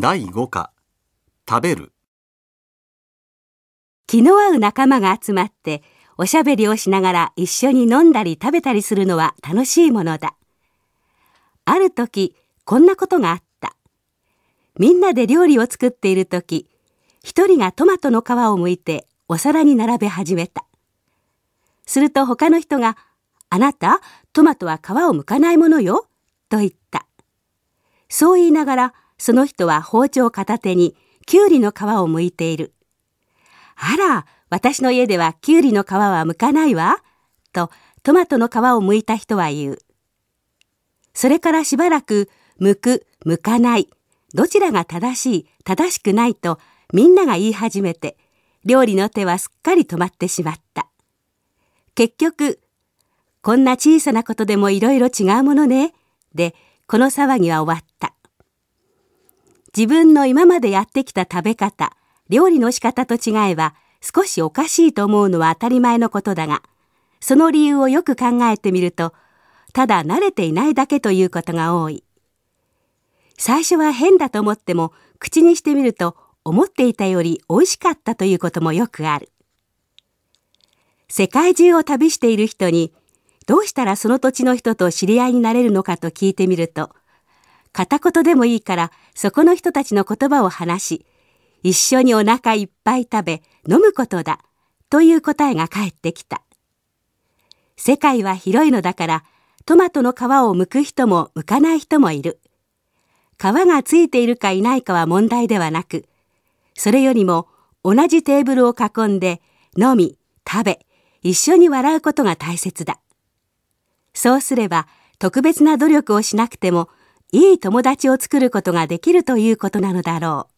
第5課食べる気の合う仲間が集まっておしゃべりをしながら一緒に飲んだり食べたりするのは楽しいものだ。ある時こんなことがあった。みんなで料理を作っている時一人がトマトの皮を剥いてお皿に並べ始めた。すると他の人が「あなたトマトは皮を剥かないものよ」と言った。そう言いながらその人は包丁片手にきゅうりの皮を剥いている。あら、私の家ではきゅうりの皮は剥かないわ。とトマトの皮を剥いた人は言う。それからしばらく、剥く、剥かない、どちらが正しい、正しくないとみんなが言い始めて、料理の手はすっかり止まってしまった。結局、こんな小さなことでもいろいろ違うものね。で、この騒ぎは終わった。自分の今までやってきた食べ方、料理の仕方と違えば少しおかしいと思うのは当たり前のことだが、その理由をよく考えてみると、ただ慣れていないだけということが多い。最初は変だと思っても、口にしてみると思っていたより美味しかったということもよくある。世界中を旅している人に、どうしたらその土地の人と知り合いになれるのかと聞いてみると、片言でもいいからそこの人たちの言葉を話し、一緒にお腹いっぱい食べ飲むことだという答えが返ってきた。世界は広いのだからトマトの皮を剥く人も剥かない人もいる。皮がついているかいないかは問題ではなく、それよりも同じテーブルを囲んで飲み、食べ、一緒に笑うことが大切だ。そうすれば特別な努力をしなくてもいい友達を作ることができるということなのだろう。